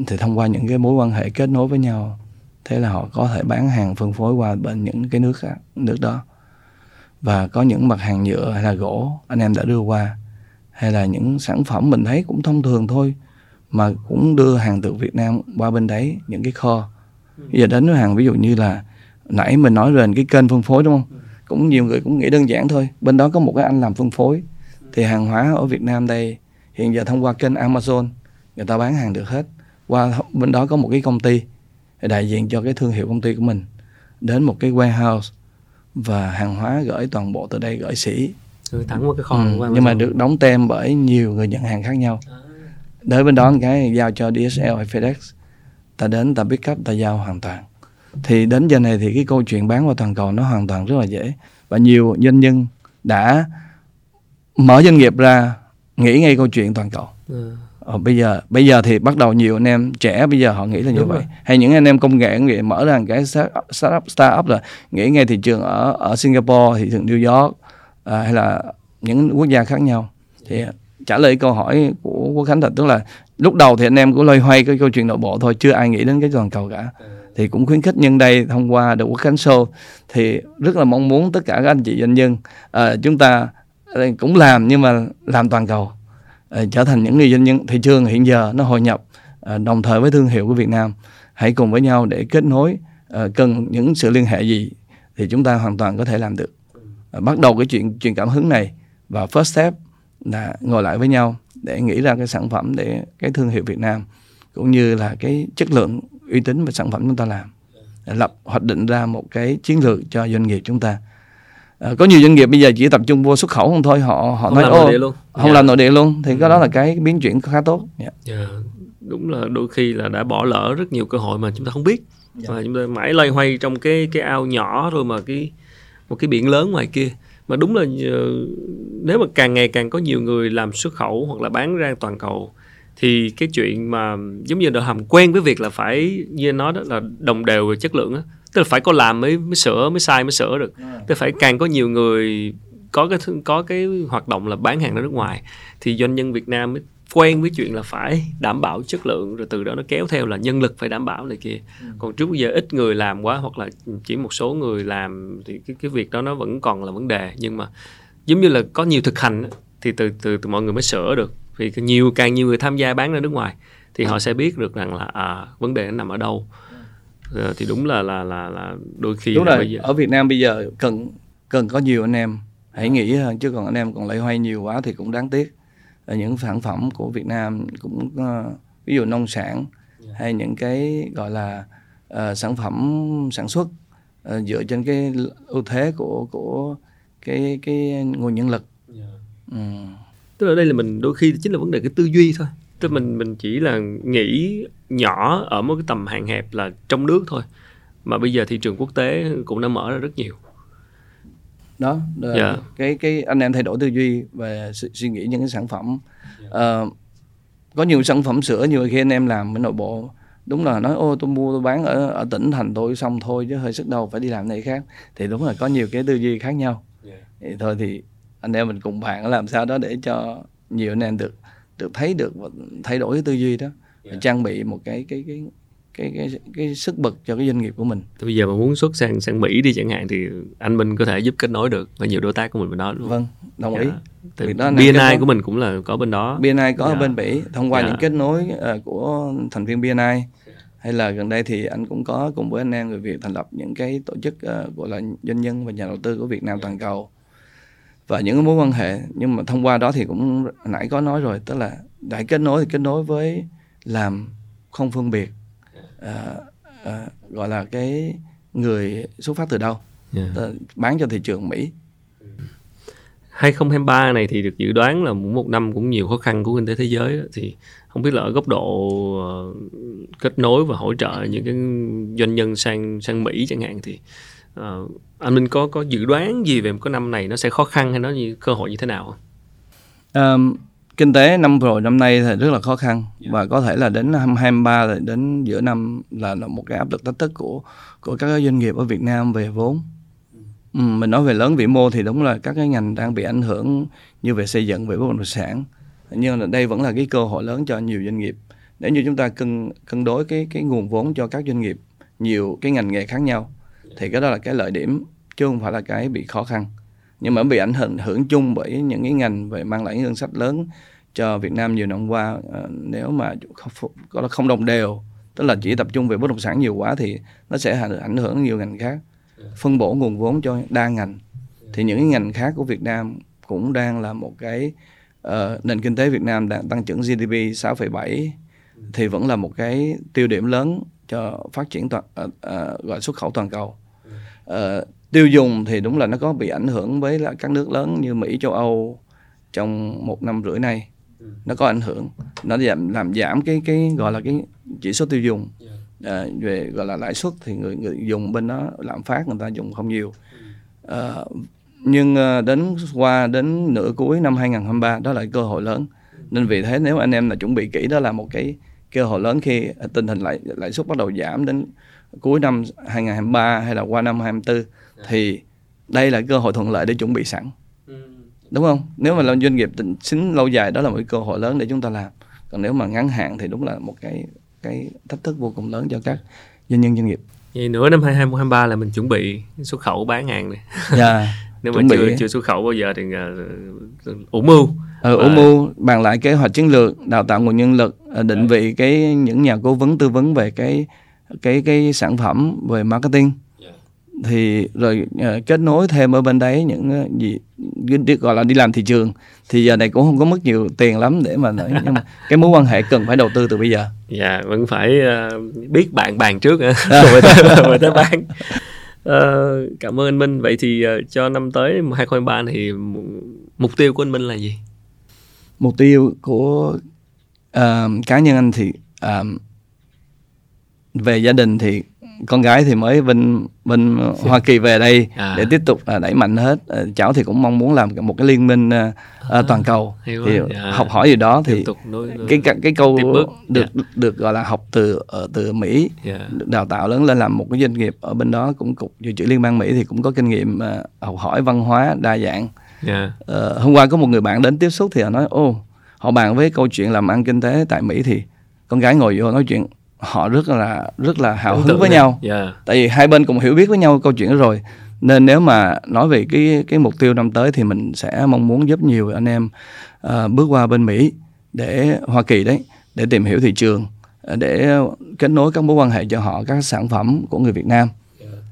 Thì thông qua những cái mối quan hệ kết nối với nhau thế là họ có thể bán hàng phân phối qua bên những cái nước khác, nước đó. Và có những mặt hàng nhựa hay là gỗ anh em đã đưa qua hay là những sản phẩm mình thấy cũng thông thường thôi mà cũng đưa hàng từ Việt Nam qua bên đấy những cái kho. Bây giờ đến với hàng ví dụ như là nãy mình nói về cái kênh phân phối đúng không? Cũng nhiều người cũng nghĩ đơn giản thôi bên đó có một cái anh làm phân phối thì hàng hóa ở Việt Nam đây hiện giờ thông qua kênh Amazon người ta bán hàng được hết. Qua bên đó có một cái công ty đại diện cho cái thương hiệu công ty của mình đến một cái warehouse và hàng hóa gửi toàn bộ từ đây gửi sĩ. Gửi thẳng qua cái kho ừ, nhưng mà được đóng tem bởi nhiều người nhận hàng khác nhau. À. tới bên đó cái giao cho DSL hay FedEx ta đến ta pick up ta giao hoàn toàn. Thì đến giờ này thì cái câu chuyện bán qua toàn cầu nó hoàn toàn rất là dễ. Và nhiều doanh nhân đã mở doanh nghiệp ra nghĩ ngay câu chuyện toàn cầu. Ừ. ờ, bây giờ bây giờ thì bắt đầu nhiều anh em trẻ bây giờ họ nghĩ là như Đúng vậy. rồi. hay những anh em công nghệ nghĩ mở ra cái startup startup là nghĩ ngay thị trường ở ở Singapore thị trường New York à, hay là những quốc gia khác nhau. Thì trả lời câu hỏi của quốc khánh thật tức là lúc đầu thì anh em cũng loay hoay cái câu chuyện nội bộ thôi chưa ai nghĩ đến cái toàn cầu cả. Thì cũng khuyến khích nhân đây thông qua The Quốc Khánh Show. Thì rất là mong muốn tất cả các anh chị doanh nhân uh, chúng ta cũng làm nhưng mà làm toàn cầu ờ, trở thành những người doanh nhân. Thị trường hiện giờ nó hội nhập ờ, đồng thời với thương hiệu của Việt Nam. Hãy cùng với nhau để kết nối ờ, cần những sự liên hệ gì thì chúng ta hoàn toàn có thể làm được. Bắt đầu cái chuyện truyền cảm hứng này và first step là ngồi lại với nhau để nghĩ ra cái sản phẩm để cái thương hiệu Việt Nam cũng như là cái chất lượng, uy tín và sản phẩm chúng ta làm. Lập, hoạch định ra một cái chiến lược cho doanh nghiệp chúng ta à, có nhiều doanh nghiệp bây giờ chỉ tập trung vô xuất khẩu không thôi họ họ không nói ô không yeah. Dạ. làm nội địa luôn thì ừ. cái đó là cái biến chuyển khá tốt yeah. Yeah. Dạ, đúng là đôi khi là đã bỏ lỡ rất nhiều cơ hội mà chúng ta không biết yeah. và chúng ta mãi loay hoay trong cái cái ao nhỏ rồi mà cái một cái biển lớn ngoài kia mà đúng là uh, nếu mà càng ngày càng có nhiều người làm xuất khẩu hoặc là bán ra toàn cầu thì cái chuyện mà giống như là hầm quen với việc là phải như nói đó là đồng đều về chất lượng á tức là phải có làm mới mới sửa mới sai mới sửa được. Tức là phải càng có nhiều người có cái có cái hoạt động là bán hàng ra nước ngoài thì doanh nhân Việt Nam mới quen với chuyện là phải đảm bảo chất lượng rồi từ đó nó kéo theo là nhân lực phải đảm bảo này kia. Ừ. còn trước giờ ít người làm quá hoặc là chỉ một số người làm thì cái cái việc đó nó vẫn còn là vấn đề. Nhưng mà giống như là có nhiều thực hành thì từ từ từ mọi người mới sửa được. Vì nhiều càng nhiều người tham gia bán ra nước ngoài thì họ sẽ biết được rằng là à, vấn đề nó nằm ở đâu thì đúng là là là là đôi khi đúng rồi giờ... ở Việt Nam bây giờ cần cần có nhiều anh em. Hãy nghĩ chứ còn anh em còn lấy hoay nhiều quá thì cũng đáng tiếc. Ở những sản phẩm của Việt Nam cũng uh, ví dụ nông sản hay những cái gọi là uh, sản phẩm sản xuất uh, dựa trên cái ưu thế của của cái cái nguồn nhân lực. Yeah. ừ. Tức là đây là mình đôi khi chính là vấn đề cái tư duy thôi. Tức mình mình chỉ là nghĩ nhỏ ở một cái tầm hạn hẹp là trong nước thôi mà bây giờ thị trường quốc tế cũng đã mở ra rất nhiều đó yeah. Dạ. cái cái anh em thay đổi tư duy về suy, suy nghĩ những cái sản phẩm yeah. Dạ. uh, có nhiều sản phẩm sữa nhiều khi anh em làm ở nội bộ đúng là nói ô tôi mua tôi bán ở ở tỉnh thành tôi xong thôi chứ hơi sức đâu phải đi làm này khác thì đúng là có nhiều cái tư duy khác nhau yeah. thì thôi thì anh em mình cùng bàn làm sao đó để cho nhiều anh em được được thấy được và thay đổi cái tư duy đó yeah. trang bị một cái cái cái cái cái cái sức bật cho cái doanh nghiệp của mình. Thì bây giờ mà muốn xuất sang sang Mỹ đi chẳng hạn thì anh Minh có thể giúp kết nối được với nhiều đối tác của mình bên đó luôn. Vâng, đồng ý. Thì đó BNI của mình cũng là có bên đó. BNI có dạ. ở bên Mỹ thông qua dạ. những kết nối uh, của thành viên BNI hay là gần đây thì anh cũng có cùng với anh em người Việt thành lập những cái tổ chức uh, gọi là doanh nhân và nhà đầu tư của Việt Nam toàn cầu và những mối quan hệ nhưng mà thông qua đó thì cũng nãy có nói rồi tức là đại kết nối thì kết nối với làm không phân biệt uh, uh, gọi là cái người xuất phát từ đâu yeah. Dạ. bán cho thị trường Mỹ 2023 này thì được dự đoán là một năm cũng nhiều khó khăn của kinh tế thế giới thì không biết là ở góc độ ờ, kết nối và hỗ trợ những cái doanh nhân sang sang Mỹ chẳng hạn thì uh, anh Minh có có dự đoán gì về một cái năm này nó sẽ khó khăn hay nó như cơ hội như thế nào um, kinh tế năm rồi năm nay thì rất là khó khăn. Yeah. Dạ. và có thể là đến năm 23 đến giữa năm là một cái áp lực thách thức của của các doanh nghiệp ở Việt Nam về vốn. Ừ, mình nói về lớn vĩ mô thì đúng là các cái ngành đang bị ảnh hưởng như về xây dựng về bất động sản. Nhưng là đây vẫn là cái cơ hội lớn cho nhiều doanh nghiệp. Nếu như chúng ta cân cân đối cái cái nguồn vốn cho các doanh nghiệp nhiều cái ngành nghề khác nhau thì cái đó là cái lợi điểm chứ không phải là cái bị khó khăn nhưng mà bị ảnh hưởng hưởng chung bởi những cái ngành về mang lại ngân sách lớn cho Việt Nam nhiều năm qua uh, nếu mà không, không đồng đều tức là chỉ tập trung về bất động sản nhiều quá thì nó sẽ ảnh hưởng nhiều ngành khác. Phân bổ nguồn vốn cho đa ngành. Thì những cái ngành khác của Việt Nam cũng đang là một cái uh, nền kinh tế Việt Nam đang tăng trưởng GDP 6,7 thì vẫn là một cái tiêu điểm lớn cho phát triển toàn uh, uh, gọi xuất khẩu toàn cầu. Uh, tiêu dùng thì đúng là nó có bị ảnh hưởng với các nước lớn như Mỹ châu Âu trong một năm rưỡi nay. Nó có ảnh hưởng. Nó giảm làm giảm cái cái gọi là cái chỉ số tiêu dùng. À, về gọi là lãi suất thì người người dùng bên đó lạm phát người ta dùng không nhiều. À, nhưng à, đến qua đến nửa cuối năm 2023 đó là cơ hội lớn. Nên vì thế nếu anh em là chuẩn bị kỹ đó là một cái cơ hội lớn khi tình hình lãi lãi suất bắt đầu giảm đến cuối năm 2023 hay là qua năm 2024 thì đây là cơ hội thuận lợi để chuẩn bị sẵn. Đúng không? Nếu mà làm doanh nghiệp định xính lâu dài đó là một cái cơ hội lớn để chúng ta làm. Còn nếu mà ngắn hạn thì đúng là một cái cái thách thức vô cùng lớn cho các doanh nhân doanh nghiệp. Vậy nửa năm 2023 là mình chuẩn bị xuất khẩu bán hàng này. Yeah, nếu mà chưa bị... chưa xuất khẩu bao giờ thì uh, ủ mưu. Ừ, ủ mưu bàn lại kế hoạch chiến lược đào tạo nguồn nhân lực ờ, định vị cái những nhà cố vấn tư vấn về cái cái cái sản phẩm về marketing thì rồi uh, kết nối thêm ở bên đấy những uh, gì gọi là đi làm thị trường. Thì giờ này cũng không có mất nhiều tiền lắm để mà nói nhưng mà cái mối quan hệ cần phải đầu tư từ bây giờ. Dạ vẫn phải uh, biết bạn bàn trước rồi tới rồi tới bán. Uh, cảm ơn anh Minh. Vậy thì uh, cho năm tới 2023 thì mục tiêu của anh Minh là gì? Mục tiêu của uh, cá nhân anh thì uh, về gia đình thì con gái thì mới bên bên Hoa Kỳ về đây à. để tiếp tục uh, đẩy mạnh hết uh, cháu thì cũng mong muốn làm một cái liên minh uh, à, toàn cầu thì dạ. học hỏi gì đó thì nối, cái cái cái câu được yeah. Dạ. được gọi là học từ ở từ Mỹ yeah. Dạ. đào tạo lớn lên làm một cái doanh nghiệp ở bên đó cũng cục dự trữ liên bang Mỹ thì cũng có kinh nghiệm uh, học hỏi văn hóa đa dạng yeah. uh, hôm qua có một người bạn đến tiếp xúc thì họ nói ô họ bàn với câu chuyện làm ăn kinh tế tại Mỹ thì con gái ngồi vô nói chuyện họ rất là rất là hào hứng với nhau yeah. tại vì hai bên cùng hiểu biết với nhau câu chuyện đó rồi nên nếu mà nói về cái cái mục tiêu năm tới thì mình sẽ mong muốn giúp nhiều anh em uh, bước qua bên Mỹ để Hoa Kỳ đấy để tìm hiểu thị trường uh, để kết nối các mối quan hệ cho họ các sản phẩm của người Việt Nam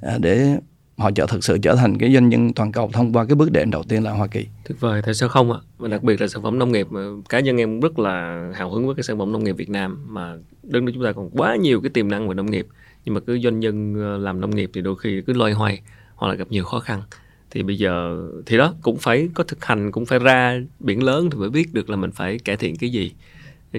uh, để họ trở thực sự trở thành cái doanh nhân toàn cầu thông qua cái bước đệm đầu tiên là Hoa Kỳ. Tuyệt vời, tại sao không ạ? Và đặc biệt là sản phẩm nông nghiệp cá nhân em rất là hào hứng với cái sản phẩm nông nghiệp Việt Nam mà đất nước chúng ta còn quá nhiều cái tiềm năng về nông nghiệp nhưng mà cứ doanh nhân ờ, làm nông nghiệp thì đôi khi cứ loay hoay hoặc là gặp nhiều khó khăn thì bây giờ thì đó cũng phải có thực hành cũng phải ra biển lớn thì mới biết được là mình phải cải thiện cái gì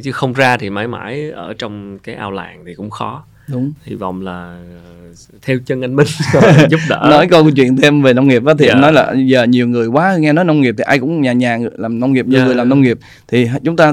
chứ không ra thì mãi mãi ở trong cái ao làng thì cũng khó đúng hy vọng là ờ, theo chân anh Minh giúp đỡ nói câu chuyện thêm về nông nghiệp á thì yeah. anh dạ. nói là giờ nhiều người quá nghe nói nông nghiệp thì ai cũng nhà nhà làm nông nghiệp nhiều yeah. Dạ. người làm nông nghiệp thì chúng ta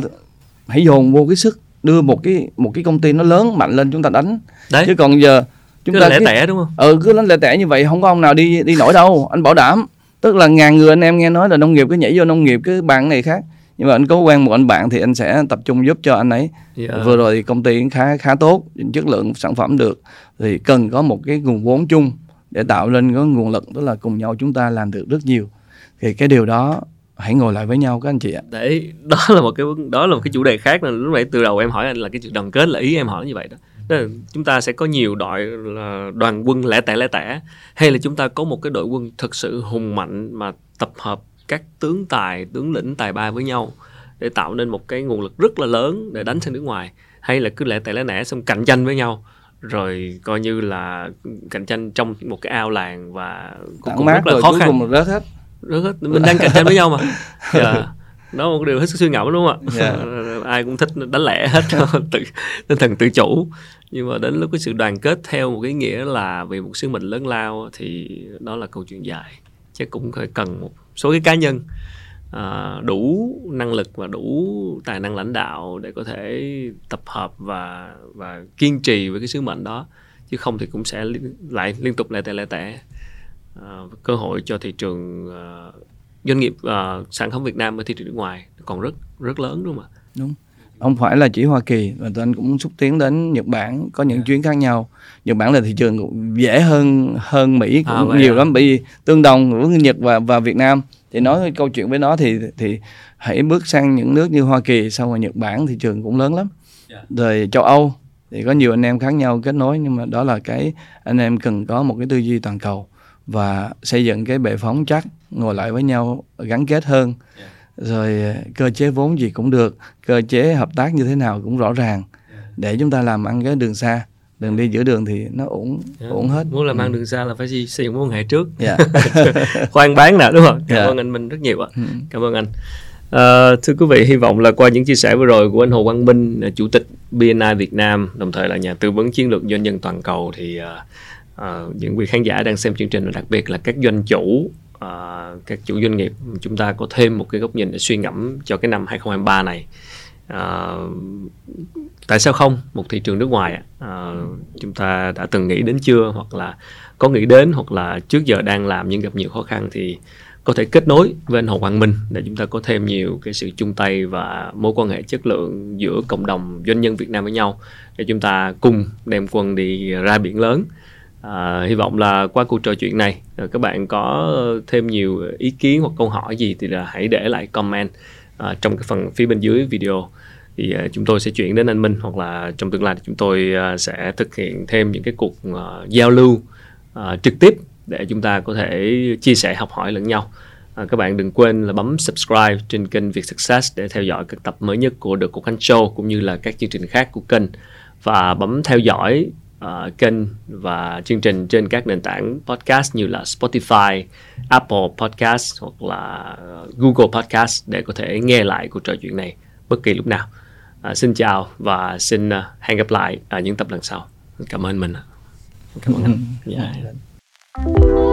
hãy dồn vô cái sức đưa một cái một cái công ty nó lớn mạnh lên chúng ta đánh. Đấy. chứ còn giờ chúng cứ ta lẻ tẻ đúng không? Ừ cứ đánh lẻ tẻ như vậy không có ông nào đi đi nổi đâu. Anh bảo đảm. Tức là ngàn người anh em nghe nói là nông nghiệp cứ nhảy vô nông nghiệp cái bạn này khác. Nhưng mà anh có quen một anh bạn thì anh sẽ tập trung giúp cho anh ấy. Yeah. vừa rồi thì công ty khá khá tốt chất lượng sản phẩm được. Thì cần có một cái nguồn vốn chung để tạo lên có nguồn lực tức là cùng nhau chúng ta làm được rất nhiều. Thì cái điều đó hãy ngồi lại với nhau các anh chị ạ. Đấy, đó là một cái đó là một cái chủ đề khác là lúc nãy từ đầu em hỏi anh là cái chuyện đoàn kết là ý em hỏi như vậy đó. Là chúng ta sẽ có nhiều đội là đoàn quân lẻ tẻ lẻ tẻ hay là chúng ta có một cái đội quân thực sự hùng mạnh mà tập hợp các tướng tài, tướng lĩnh tài ba với nhau để tạo nên một cái nguồn lực rất là lớn để đánh sang nước ngoài hay là cứ lẻ tẻ lẻ nẻ xong cạnh tranh với nhau rồi coi như là cạnh tranh trong một cái ao làng và cũng, cũng rất là khó khăn một rớt hết rớt hết mình đang cạnh tranh với nhau mà. Yeah. Dạ. đó một điều hết sức suy ngẫm đúng không ạ yeah. Ai cũng thích đánh lẻ hết. Tự tinh thần tự chủ. Nhưng mà đến lúc cái sự đoàn kết theo một cái nghĩa là vì một sứ mệnh lớn lao thì đó là câu chuyện dài. Chắc cũng phải cần một số cái cá nhân uh, đủ năng lực và đủ tài năng lãnh đạo để có thể tập hợp và và kiên trì với cái sứ mệnh đó. Chứ không thì cũng sẽ lại liên tục lẻ tẻ lẻ tẻ uh, cơ hội cho thị trường uh, doanh nghiệp uh, sản phẩm Việt Nam ở thị trường nước ngoài còn rất rất lớn đúng không ạ? Đúng không phải là chỉ Hoa Kỳ mà tụi anh cũng xúc tiến đến Nhật Bản có những yeah. chuyến khác nhau Nhật Bản là thị trường cũng dễ hơn hơn Mỹ cũng à, nhiều à. lắm bởi vì tương đồng với Nhật và và Việt Nam thì nói câu chuyện với nó thì thì hãy bước sang những nước như Hoa Kỳ sau rồi Nhật Bản thị trường cũng lớn lắm yeah. rồi châu Âu thì có nhiều anh em khác nhau kết nối nhưng mà đó là cái anh em cần có một cái tư duy toàn cầu và xây dựng cái bệ phóng chắc ngồi lại với nhau gắn kết hơn yeah rồi ờ, cơ chế vốn gì cũng được cơ chế hợp tác như thế nào cũng rõ ràng để chúng ta làm ăn cái đường xa đường đi giữa đường thì nó ổn yeah. Ổn hết muốn làm ăn ừ. đường xa là phải xây dựng mối quan hệ trước yeah. Khoan bán nè đúng không cảm yeah. Ơn anh Minh rất nhiều ạ ừ. cảm ơn anh à, thưa quý vị hy vọng là qua những chia sẻ vừa rồi của anh Hồ Quang Minh chủ tịch BNI Việt Nam đồng thời là nhà tư vấn chiến lược doanh nhân toàn cầu thì uh, uh, những quý khán giả đang xem chương trình và đặc biệt là các doanh chủ uh, các chủ doanh nghiệp chúng ta có thêm một cái góc nhìn để suy ngẫm cho cái năm 2023 này. Uh, tại sao không? Một thị trường nước ngoài uh, chúng ta đã từng nghĩ đến chưa? Hoặc là có nghĩ đến hoặc là trước giờ đang làm nhưng gặp nhiều khó khăn thì có thể kết nối với anh Hồ Quang Minh để chúng ta có thêm nhiều cái sự chung tay và mối quan hệ chất lượng giữa cộng đồng doanh nhân Việt Nam với nhau để chúng ta cùng đem quân đi ra biển lớn. À, hy vọng là qua cuộc trò chuyện này à, các bạn có thêm nhiều ý kiến hoặc câu hỏi gì thì là hãy để lại comment à, trong cái phần phía bên dưới video thì à, chúng tôi sẽ chuyển đến anh Minh hoặc là trong tương lai thì chúng tôi à, sẽ thực hiện thêm những cái cuộc à, giao lưu à, trực tiếp để chúng ta có thể chia sẻ học hỏi lẫn nhau. À, các bạn đừng quên là bấm subscribe trên kênh Việt Success để theo dõi các tập mới nhất của The Cục Khánh Show cũng như là các chương trình khác của kênh và bấm theo dõi uh, kênh và chương trình trên các nền tảng podcast như là Spotify, Apple Podcast hoặc là ờ, Google Podcast để có thể nghe lại cuộc trò chuyện này bất kỳ lúc nào. Uh, xin chào và xin uh, hẹn gặp lại ở những tập lần sau. Cảm ơn mình. Cảm ơn anh. Yeah. Dạ.